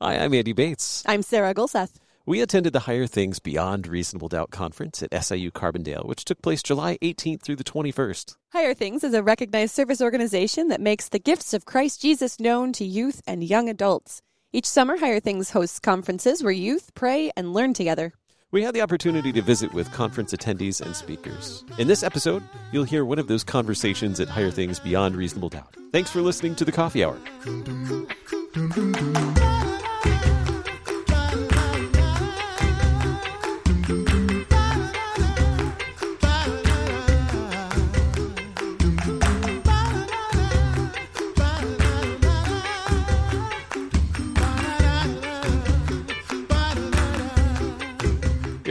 Hi, I'm Andy Bates. I'm Sarah Gulseth. We attended the Higher Things Beyond Reasonable Doubt conference at SIU Carbondale, which took place July 18th through the 21st. Higher Things is a recognized service organization that makes the gifts of Christ Jesus known to youth and young adults. Each summer, Higher Things hosts conferences where youth pray and learn together. We had the opportunity to visit with conference attendees and speakers. In this episode, you'll hear one of those conversations at Higher Things Beyond Reasonable Doubt. Thanks for listening to the Coffee Hour.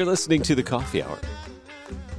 You're listening to the Coffee Hour.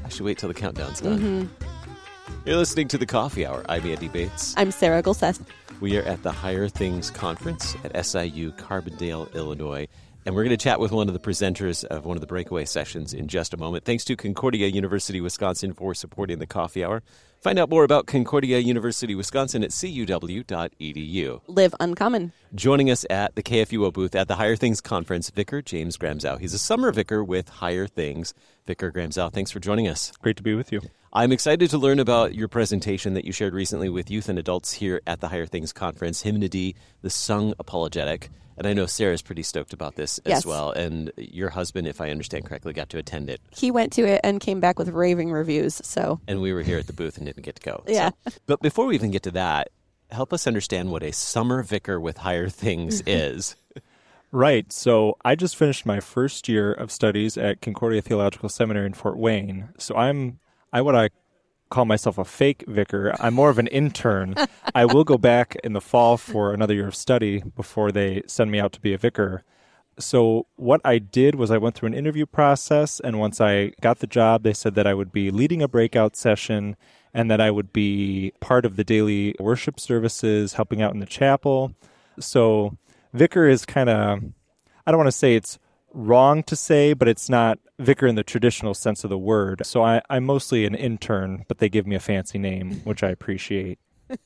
I should wait till the countdown's done. Mm-hmm. You're listening to the Coffee Hour. I'm Andy Bates. I'm Sarah Gulseth. We are at the Higher Things Conference at SIU Carbondale, Illinois. And we're going to chat with one of the presenters of one of the breakaway sessions in just a moment. Thanks to Concordia University, Wisconsin for supporting the coffee hour. Find out more about Concordia University, Wisconsin at cuw.edu. Live uncommon. Joining us at the KFUO booth at the Higher Things Conference, Vicar James Gramzow. He's a summer vicar with Higher Things. Vicar Gramzow, thanks for joining us. Great to be with you. I'm excited to learn about your presentation that you shared recently with youth and adults here at the Higher Things Conference, Hymnody, the Sung Apologetic. And I know Sarah's pretty stoked about this as Yes. well. And your husband, if I understand correctly, got to attend it. He went to it and came back with raving reviews. So, And we were here at the booth and didn't get to go. So- Yeah. But before we even get to that, help us understand what a summer vicar with Higher Things is. Right. So I just finished my first year of studies at Concordia Theological Seminary in Fort Wayne. So I'm I what I call myself a fake vicar. I'm more of an intern. I will go back in the fall for another year of study before they send me out to be a vicar. So what I did was I went through an interview process and once I got the job they said that I would be leading a breakout session and that I would be part of the daily worship services, helping out in the chapel. So vicar is kind of I don't want to say it's wrong to say, but it's not vicar in the traditional sense of the word. So I, I'm mostly an intern, but they give me a fancy name, which I appreciate.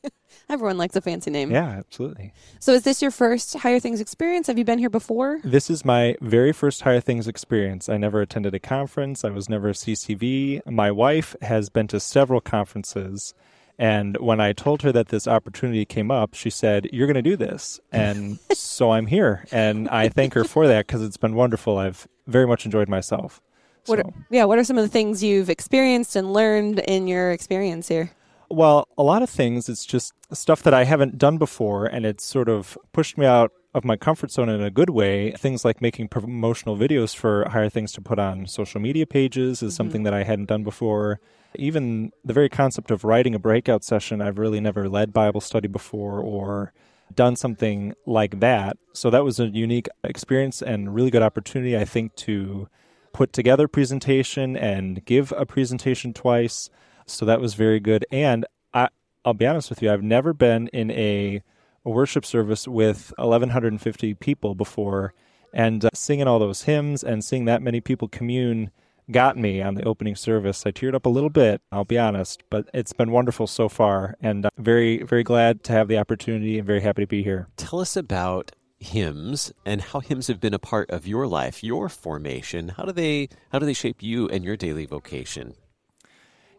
everyone likes a fancy name. Yeah, absolutely. So, is this your first Higher Things experience? Have you been here before? This is my very first Higher Things experience. I never attended a conference. I was never a CCV. My wife has been to several conferences. And when I told her that this opportunity came up, she said, You're going to do this. And so I'm here. And I thank her for that because it's been wonderful. I've very much enjoyed myself. What So- are, yeah, what are some of the things you've experienced and learned in your experience here? Well, a lot of things, it's just stuff that I haven't done before, and it's sort of pushed me out of my comfort zone in a good way. Things like making promotional videos for higher things to put on social media pages is mm-hmm. something that I hadn't done before. Even the very concept of writing a breakout session, I've really never led Bible study before or done something like that. So that was a unique experience and really good opportunity, I think, to put together presentation and give a presentation twice. So that was very good. And I, I'll be honest with you, I've never been in a, a worship service with 1,150 people before. And uh, singing all those hymns and seeing that many people commune got me on the opening service. I teared up a little bit, I'll be honest, but it's been wonderful so far. And uh, very, very glad to have the opportunity and very happy to be here. Tell us about hymns and how hymns have been a part of your life, your formation. How do they how do they shape you and your daily vocation?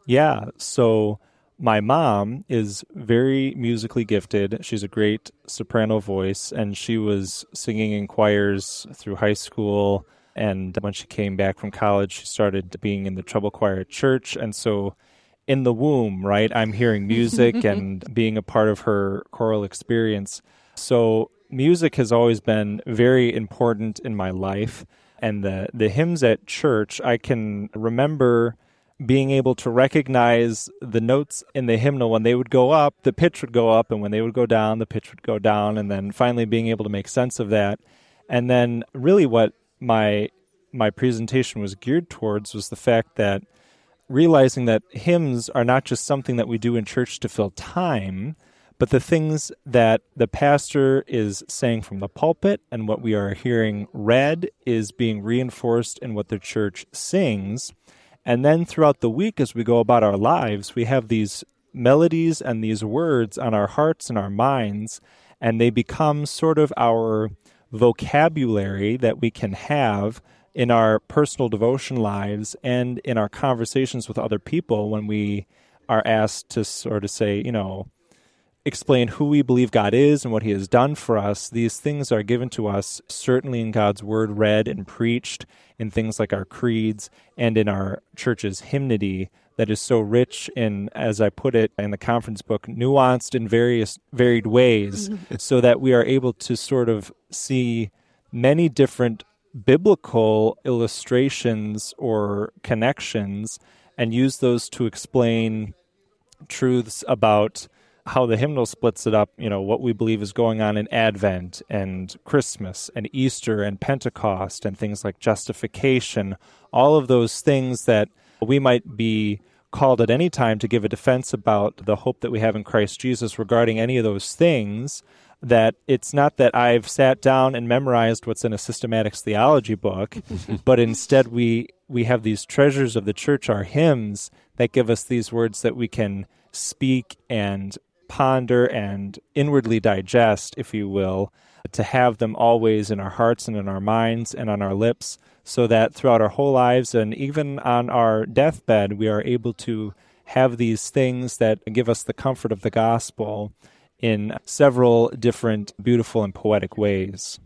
Yeah. So my mom is very musically gifted. She's a great soprano voice, and she was singing in choirs through high school. And when she came back from college, she started being in the treble choir at church. And so in the womb, right, I'm hearing music and being a part of her choral experience. So music has always been very important in my life. And the, the hymns at church, I can remember being able to recognize the notes in the hymnal when they would go up, the pitch would go up, and when they would go down, the pitch would go down, and then finally being able to make sense of that. And then really what my my presentation was geared towards was the fact that realizing that hymns are not just something that we do in church to fill time, but the things that the pastor is saying from the pulpit and what we are hearing read is being reinforced in what the church sings. And then throughout the week, as we go about our lives, we have these melodies and these words on our hearts and our minds, and they become sort of our vocabulary that we can have in our personal devotion lives and in our conversations with other people when we are asked to sort of say, you know, explain who we believe God is and what He has done for us. These things are given to us certainly in God's Word, read and preached in things like our creeds and in our church's hymnody that is so rich in, as I put it in the conference book, nuanced in various varied ways, so that we are able to sort of see many different biblical illustrations or connections and use those to explain truths about how the hymnal splits it up, you know, what we believe is going on in Advent and Christmas and Easter and Pentecost and things like justification, all of those things that we might be called at any time to give a defense about the hope that we have in Christ Jesus regarding any of those things, that it's not that I've sat down and memorized what's in a systematics theology book, but instead we we have these treasures of the church, our hymns, that give us these words that we can speak and ponder and inwardly digest, if you will, to have them always in our hearts and in our minds and on our lips so that throughout our whole lives and even on our deathbed, we are able to have these things that give us the comfort of the gospel in several different beautiful and poetic ways.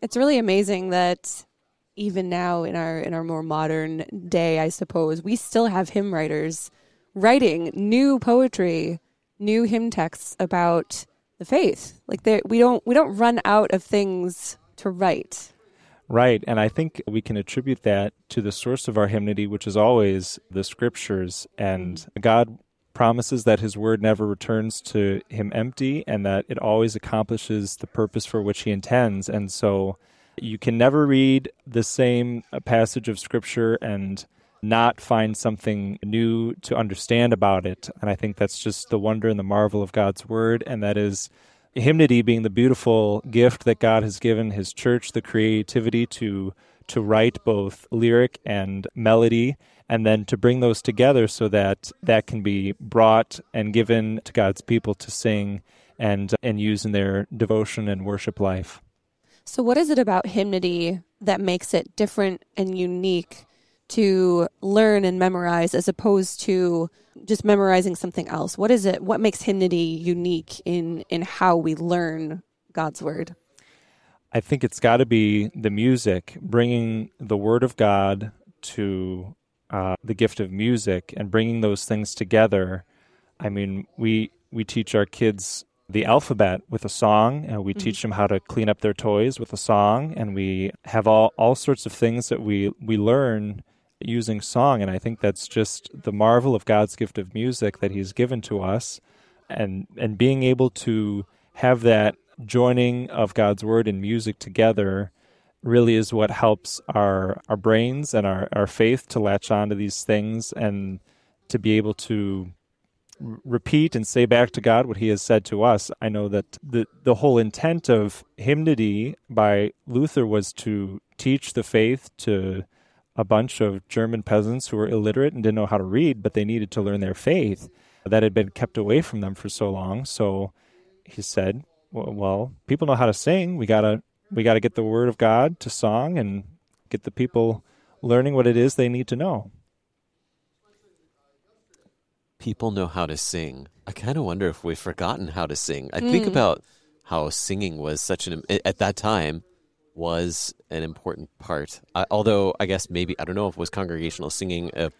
It's really amazing that even now in our in our more modern day, I suppose, we still have hymn writers writing new poetry, new hymn texts about the faith. Like we don't we don't run out of things to write. Right. And I think we can attribute that to the source of our hymnody, which is always the scriptures. And God promises that his word never returns to him empty and that it always accomplishes the purpose for which he intends. And so you can never read the same passage of scripture and not find something new to understand about it. And I think that's just the wonder and the marvel of God's word. And that is hymnody being the beautiful gift that God has given His church, the creativity to to write both lyric and melody, and then to bring those together so that that can be brought and given to God's people to sing and and use in their devotion and worship life. So, what is it about hymnody that makes it different and unique to learn and memorize as opposed to just memorizing something else? What is it? What makes hymnody unique in in how we learn God's word? I think it's got to be the music, bringing the word of God to uh, the gift of music and bringing those things together. I mean, we we teach our kids the alphabet with a song, and we mm-hmm. teach them how to clean up their toys with a song, and we have all all sorts of things that we we learn using song. And I think that's just the marvel of God's gift of music that He's given to us, and and being able to have that joining of God's word and music together really is what helps our our brains and our, our faith to latch on to these things and to be able to repeat and say back to God what he has said to us. I know that the the whole intent of hymnody by Luther was to teach the faith to a bunch of German peasants who were illiterate and didn't know how to read, but they needed to learn their faith that had been kept away from them for so long. So he said, well, well people know how to sing. We gotta we gotta get the word of God to song and get the people learning what it is they need to know. People know how to sing. I kind of wonder if we've forgotten how to sing. I mm. think about how singing was such an at that time was an important part. I, although I guess maybe I don't know if it was congregational singing. Uh,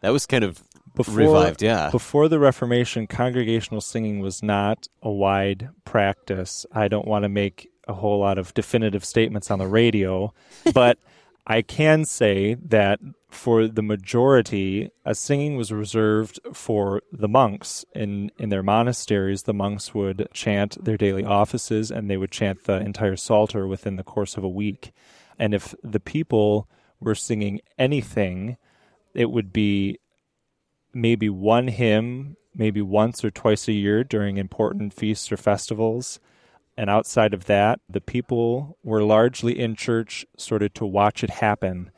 that was kind of before, revived. Yeah, before the Reformation, congregational singing was not a wide practice. I don't want to make a whole lot of definitive statements on the radio, but I can say that for the majority, a singing was reserved for the monks in, in their monasteries. The monks would chant their daily offices and they would chant the entire Psalter within the course of a week. And if the people were singing anything, it would be maybe one hymn, maybe once or twice a year during important feasts or festivals. And outside of that, the people were largely in church sort of to watch it happen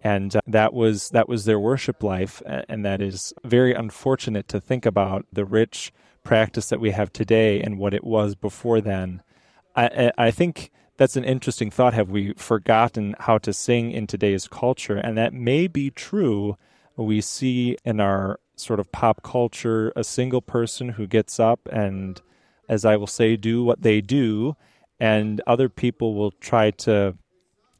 and uh, that was that was their worship life and that is very unfortunate to think about the rich practice that we have today and what it was before then i i think that's an interesting thought. Have we forgotten how to sing in today's culture? And that may be true. We see in our sort of pop culture a single person who gets up and, as I will say, do what they do, and other people will try to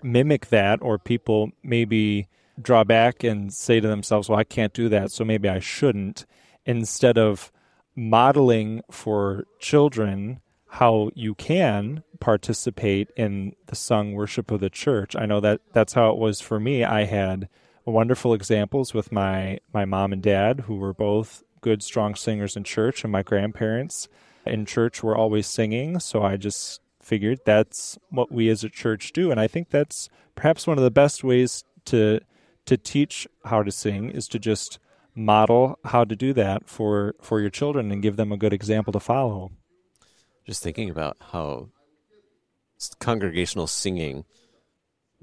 mimic that, or people maybe draw back and say to themselves, Well, I can't do that, so maybe I shouldn't, instead of modeling for children how you can participate in the sung worship of the church. I know that that's how it was for me. I had wonderful examples with my my mom and dad who were both good strong singers in church and my grandparents in church we're always singing, so I just figured that's what we as a church do and I think that's perhaps one of the best ways to to teach how to sing is to just model how to do that for for your children and give them a good example to follow just thinking about how congregational singing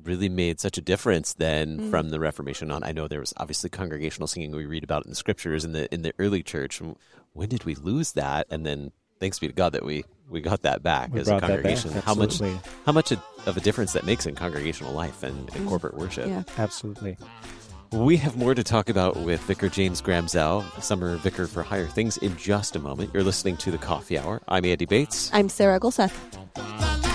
really made such a difference then mm. from the Reformation on. I know there was obviously congregational singing we read about in the scriptures in the in the early church. When did we lose that? And then thanks be to God that we we got that back we as a congregation. How much how much of a difference that makes in congregational life and, in corporate worship. Yeah. Absolutely. We have more to talk about with Vicar James Gramzow, Summer Vicar for Higher Things, in just a moment. You're listening to the Coffee Hour. I'm Andy Bates. I'm Sarah Gulseth.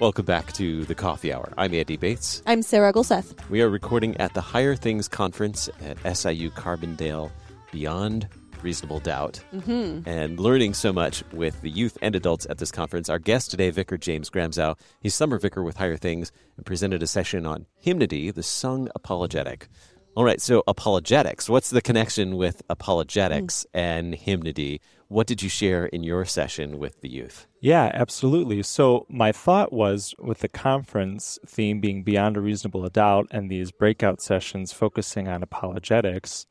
Welcome back to the Coffee Hour. I'm Andy Bates. I'm Sarah Gulseth. We are recording at the Higher Things Conference at SIU Carbondale Beyond Reasonable Doubt mm-hmm. and learning so much with the youth and adults at this conference. Our guest today, Vicar James Gramzow. He's summer vicar with Higher Things and presented a session on hymnody, the sung apologetic. All right, so apologetics. What's the connection with apologetics mm. and hymnody? What did you share in your session with the youth? Yeah, absolutely. So, my thought was with the conference theme being beyond a reasonable doubt and these breakout sessions focusing on apologetics,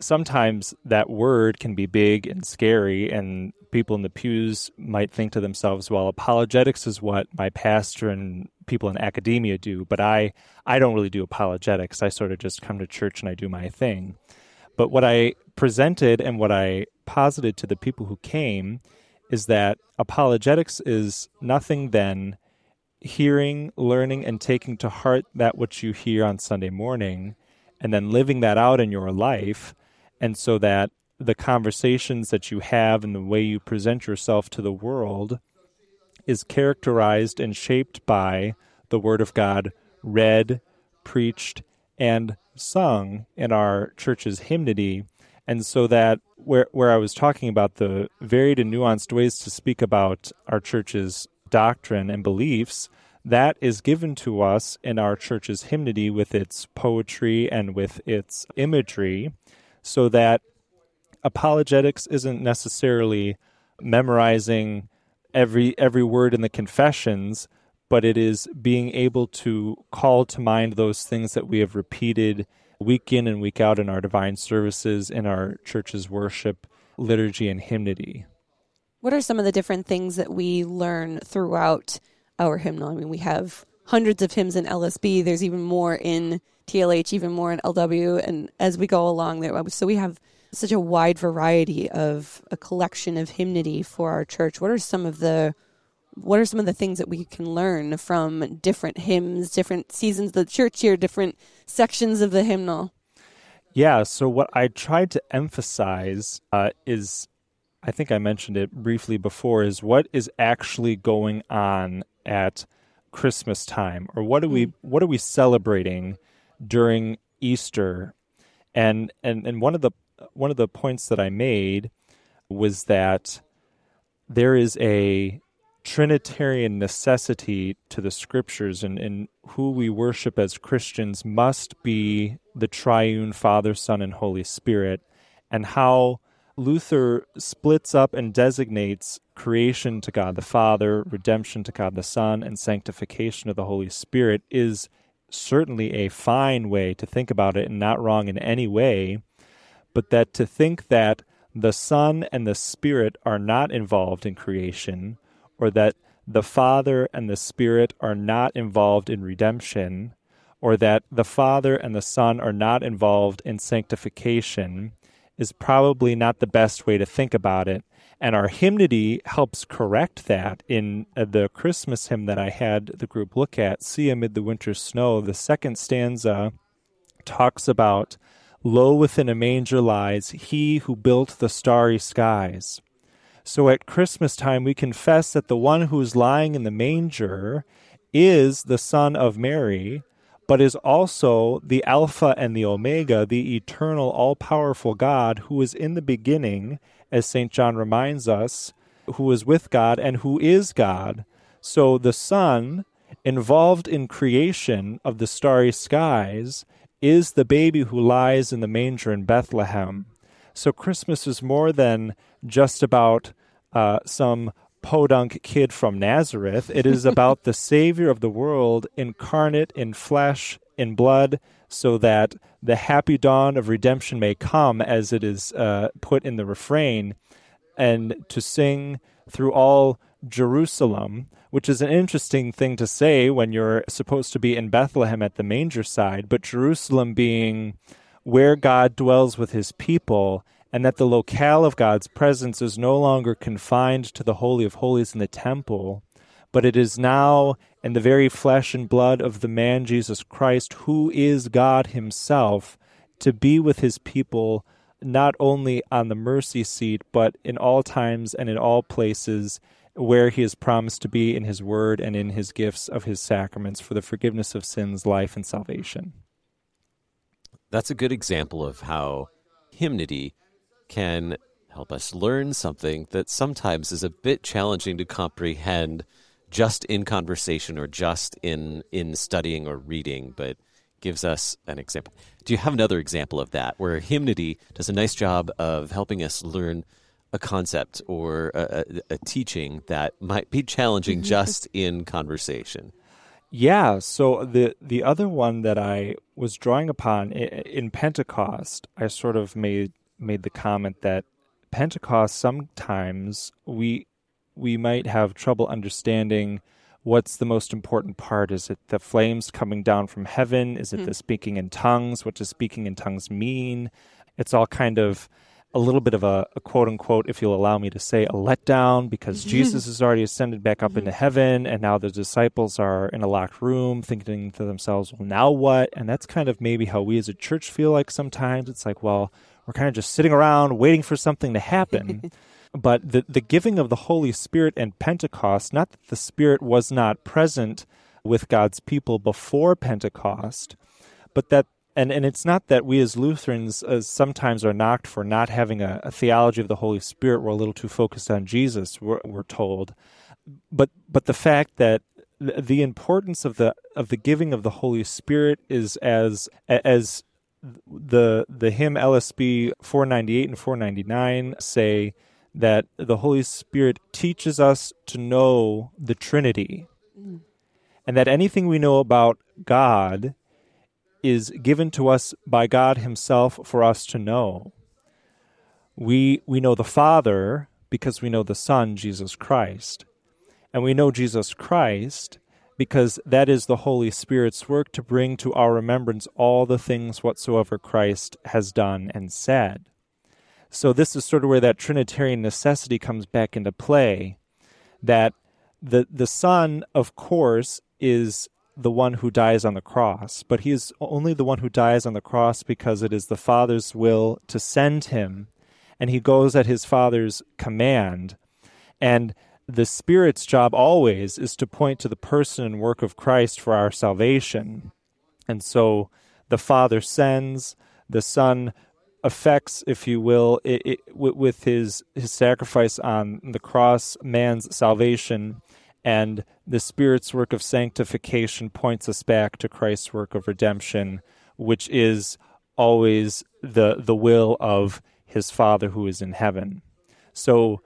sometimes that word can be big and scary, and people in the pews might think to themselves, well, apologetics is what my pastor and people in academia do, but I, I don't really do apologetics. I sort of just come to church and I do my thing. But what I presented and what I posited to the people who came is that apologetics is nothing than hearing, learning, and taking to heart that which you hear on Sunday morning, and then living that out in your life and so that the conversations that you have and the way you present yourself to the world is characterized and shaped by the Word of God read, preached, and sung in our church's hymnody. And so that where, where I was talking about the varied and nuanced ways to speak about our church's doctrine and beliefs, that is given to us in our church's hymnody with its poetry and with its imagery so that apologetics isn't necessarily memorizing every every word in the confessions but it is being able to call to mind those things that we have repeated week in and week out in our divine services in our church's worship liturgy and hymnody. What are some of the different things that we learn throughout our hymnal? I mean we have hundreds of hymns in lsb there's even more in TLH, even more in LW, and as we go along there. So we have such a wide variety of a collection of hymnody for our church. What are some of the what are some of the things that we can learn from different hymns, different seasons of the church year, different sections of the hymnal? Yeah, so what I tried to emphasize uh, is I think I mentioned it briefly before is what is actually going on at Christmas time or what are we mm. what are we celebrating during Easter. And, and and one of the one of the points that I made was that there is a Trinitarian necessity to the scriptures, and, and who we worship as Christians must be the triune Father, Son, and Holy Spirit, and how Luther splits up and designates creation to God the Father, redemption to God the Son, and sanctification of the Holy Spirit is certainly a fine way to think about it and not wrong in any way. But that to think that the Son and the Spirit are not involved in creation, or that the Father and the Spirit are not involved in redemption, or that the Father and the Son are not involved in sanctification, is probably not the best way to think about it. And our hymnody helps correct that. In uh, the Christmas hymn that I had the group look at, See Amid the Winter Snow, the second stanza talks about Lo within a manger lies he who built the starry skies. So at Christmas time, we confess that the one who is lying in the manger is the Son of Mary, but is also the Alpha and the Omega, the eternal, all powerful God who is in the beginning, as St. John reminds us, who is with God and who is God. So the Son, involved in creation of the starry skies, is the baby who lies in the manger in Bethlehem. So Christmas is more than just about uh, some podunk kid from Nazareth. It is about the Savior of the world incarnate in flesh, in blood, so that the happy dawn of redemption may come, as it is uh, put in the refrain, and to sing through all Jerusalem, which is an interesting thing to say when you're supposed to be in Bethlehem at the manger side, but Jerusalem being where God dwells with his people and that the locale of God's presence is no longer confined to the Holy of Holies in the temple, but it is now in the very flesh and blood of the man Jesus Christ, who is God Himself, to be with His people not only on the mercy seat, but in all times and in all places where He has promised to be in His word and in His gifts of His sacraments for the forgiveness of sins, life, and salvation. That's a good example of how hymnody can help us learn something that sometimes is a bit challenging to comprehend just in conversation or just in in studying or reading, but gives us an example. Do you have another example of that where hymnody does a nice job of helping us learn a concept or a, a, a teaching that might be challenging just in conversation? Yeah. So the the other one that I was drawing upon in Pentecost, I sort of made made the comment that Pentecost sometimes we we might have trouble understanding what's the most important part. Is it the flames coming down from heaven? Is it mm. the speaking in tongues? What does speaking in tongues mean? It's all kind of a little bit of a, a, quote unquote, if you'll allow me to say, a letdown because Jesus has already ascended back up mm-hmm. into heaven and now the disciples are in a locked room thinking to themselves, well, now what? And that's kind of maybe how we as a church feel like sometimes. It's like, well, we're kind of just sitting around waiting for something to happen. but the, the giving of the Holy Spirit and Pentecost, not that the Spirit was not present with God's people before Pentecost, but that and, and it's not that we as Lutherans uh, sometimes are knocked for not having a, a, theology of the Holy Spirit. We're a little too focused on Jesus. We're, we're told, but but the fact that the importance of the of the giving of the Holy Spirit is as as the the hymn LSB 498 and 499 say that the Holy Spirit teaches us to know the Trinity, mm. and that anything we know about God is given to us by God Himself for us to know. We we know the Father because we know the Son, Jesus Christ, and we know Jesus Christ because that is the Holy Spirit's work to bring to our remembrance all the things whatsoever Christ has done and said. So, this is sort of where that Trinitarian necessity comes back into play. That the, the Son, of course, is the one who dies on the cross, but he is only the one who dies on the cross because it is the Father's will to send him, and he goes at his Father's command. And the Spirit's job always is to point to the person and work of Christ for our salvation. And so the Father sends, the Son affects, if you will, it, it, with his his sacrifice on the cross, man's salvation, and the Spirit's work of sanctification points us back to Christ's work of redemption, which is always the the will of his Father who is in heaven. So,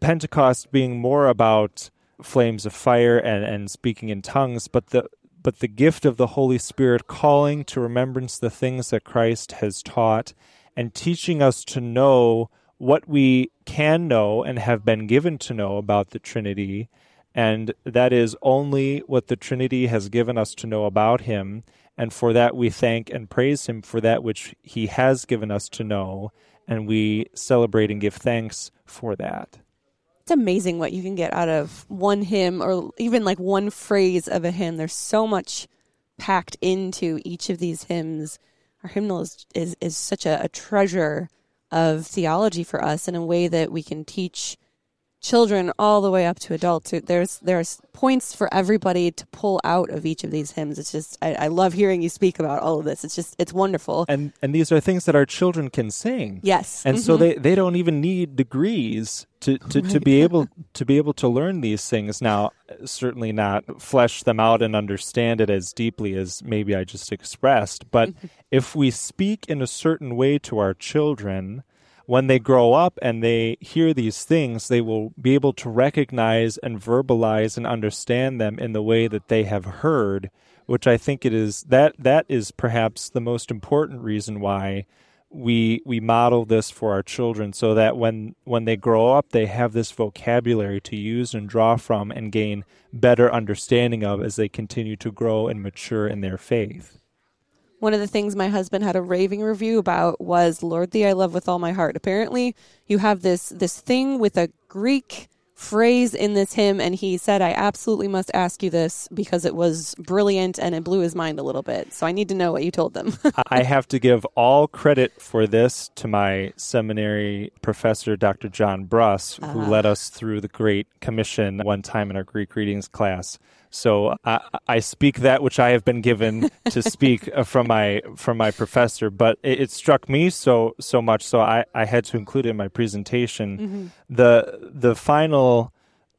Pentecost being more about flames of fire and, and speaking in tongues, but the but the gift of the Holy Spirit calling to remembrance the things that Christ has taught and teaching us to know what we can know and have been given to know about the Trinity. And that is only what the Trinity has given us to know about Him. And for that we thank and praise Him for that which He has given us to know. And we celebrate and give thanks for that it's amazing what you can get out of one hymn or even like one phrase of a hymn. There's so much packed into each of these hymns. Our hymnal is, is, is such a, a treasure of theology for us in a way that we can teach children all the way up to adults. There's there's points for everybody to pull out of each of these hymns. It's just I, I, love hearing you speak about all of this. It's just it's wonderful. And and these are things that our children can sing. Yes. And mm-hmm. so they, they don't even need degrees to, to, right. to be able to be able to learn these things. Now certainly not flesh them out and understand it as deeply as maybe I just expressed. But if we speak in a certain way to our children, when they grow up and they hear these things, they will be able to recognize and verbalize and understand them in the way that they have heard, which I think it is that that is perhaps the most important reason why we we model this for our children so that when when they grow up they have this vocabulary to use and draw from and gain better understanding of as they continue to grow and mature in their faith one of the things my husband had a raving review about was Lord thee I love with all my heart. Apparently, you have this this thing with a Greek phrase in this hymn and he said I absolutely must ask you this because it was brilliant and it blew his mind a little bit. So I need to know what you told them. I have to give all credit for this to my seminary professor Dr. John Bruss who uh-huh. led us through the Great Commission one time in our Greek readings class. So I, I, speak that which I have been given to speak uh, from my from my professor, but it, it, struck me so so much, so I, I had to include it in my presentation. Mm-hmm. The the final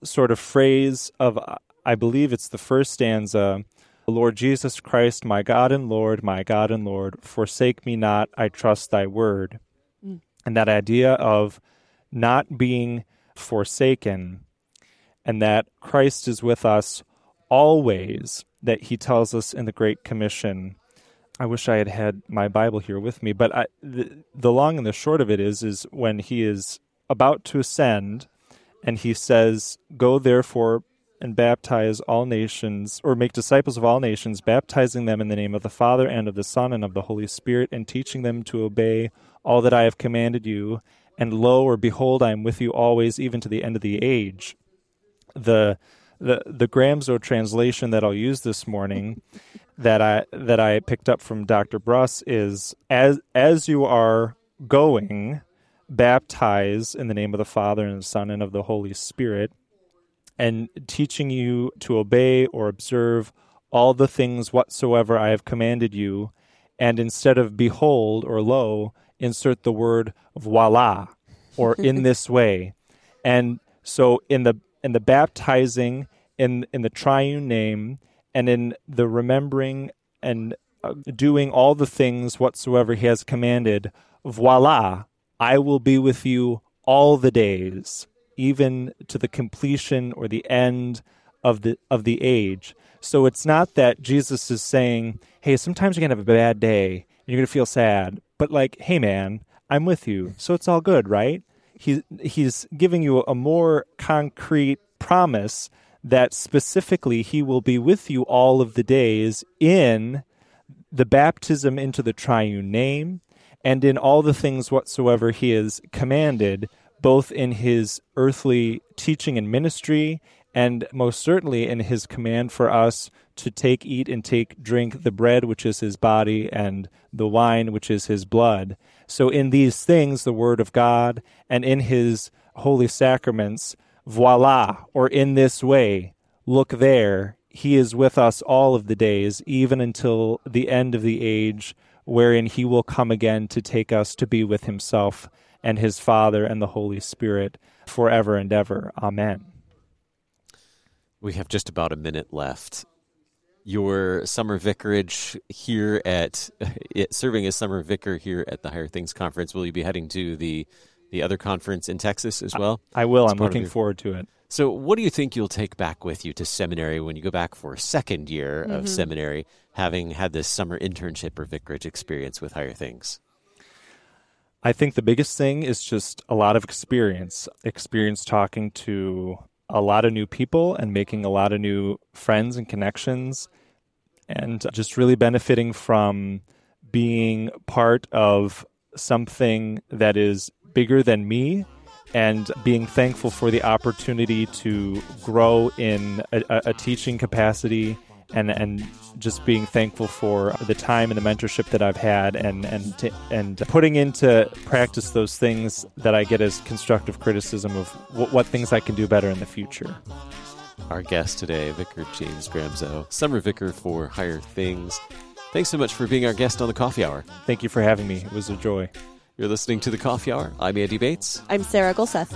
sort of phrase of I believe it's the first stanza. Lord Jesus Christ, my God and Lord, my God and Lord, forsake me not, I trust thy word. Mm. And that idea of not being forsaken and that Christ is with us always that he tells us in the Great Commission. I wish I had had my Bible here with me, but I, the, the long and the short of it is, is when he is about to ascend, and he says, "Go therefore and baptize all nations, or make disciples of all nations, baptizing them in the name of the Father and of the Son and of the Holy Spirit, and teaching them to obey all that I have commanded you. And lo, or behold, I am with you always, even to the end of the age." The the the Gramzow translation that I'll use this morning that I that I picked up from Dr. Bruss is as as you are going baptize in the name of the Father and the Son and of the Holy Spirit and teaching you to obey or observe all the things whatsoever I have commanded you and instead of behold or lo insert the word voila or in this way and so in the in the baptizing in in the triune name and in the remembering and uh, doing all the things whatsoever he has commanded voila i will be with you all the days even to the completion or the end of the of the age. So it's not that jesus is saying hey sometimes you're going to have a bad day and you're going to feel sad but like hey man i'm with you. So it's all good right he, he's giving you a more concrete promise that specifically he will be with you all of the days in the baptism into the triune name and in all the things whatsoever he has commanded, both in his earthly teaching and ministry, and most certainly in his command for us to take, eat, and take, drink the bread, which is his body, and the wine, which is his blood. So, in these things, the Word of God, and in his holy sacraments, voila, or in this way, look there, he is with us all of the days, even until the end of the age, wherein he will come again to take us to be with himself and his Father and the Holy Spirit forever and ever. Amen. We have just about a minute left. Your summer vicarage here at serving as summer vicar here at the Higher Things conference. Will you be heading to the the other conference in Texas as well? I will. I'm looking your... forward to it. So, what do you think you'll take back with you to seminary when you go back for a second year mm-hmm. of seminary, having had this summer internship or vicarage experience with Higher Things? I think the biggest thing is just a lot of experience, experience talking to a lot of new people and making a lot of new friends and connections, and just really benefiting from being part of something that is bigger than me and being thankful for the opportunity to grow in a, a, teaching capacity and and just being thankful for the time and the mentorship that I've had and and to, and putting into practice those things that I get as constructive criticism of what, what things I can do better in the future. Our guest today, Vicar James Gramzow, summer vicar for Higher Things. Thanks so much for being our guest on the Coffee Hour. Thank you for having me. It was a joy. You're listening to the Coffee Hour. I'm Andy Bates. I'm Sarah Gulseth.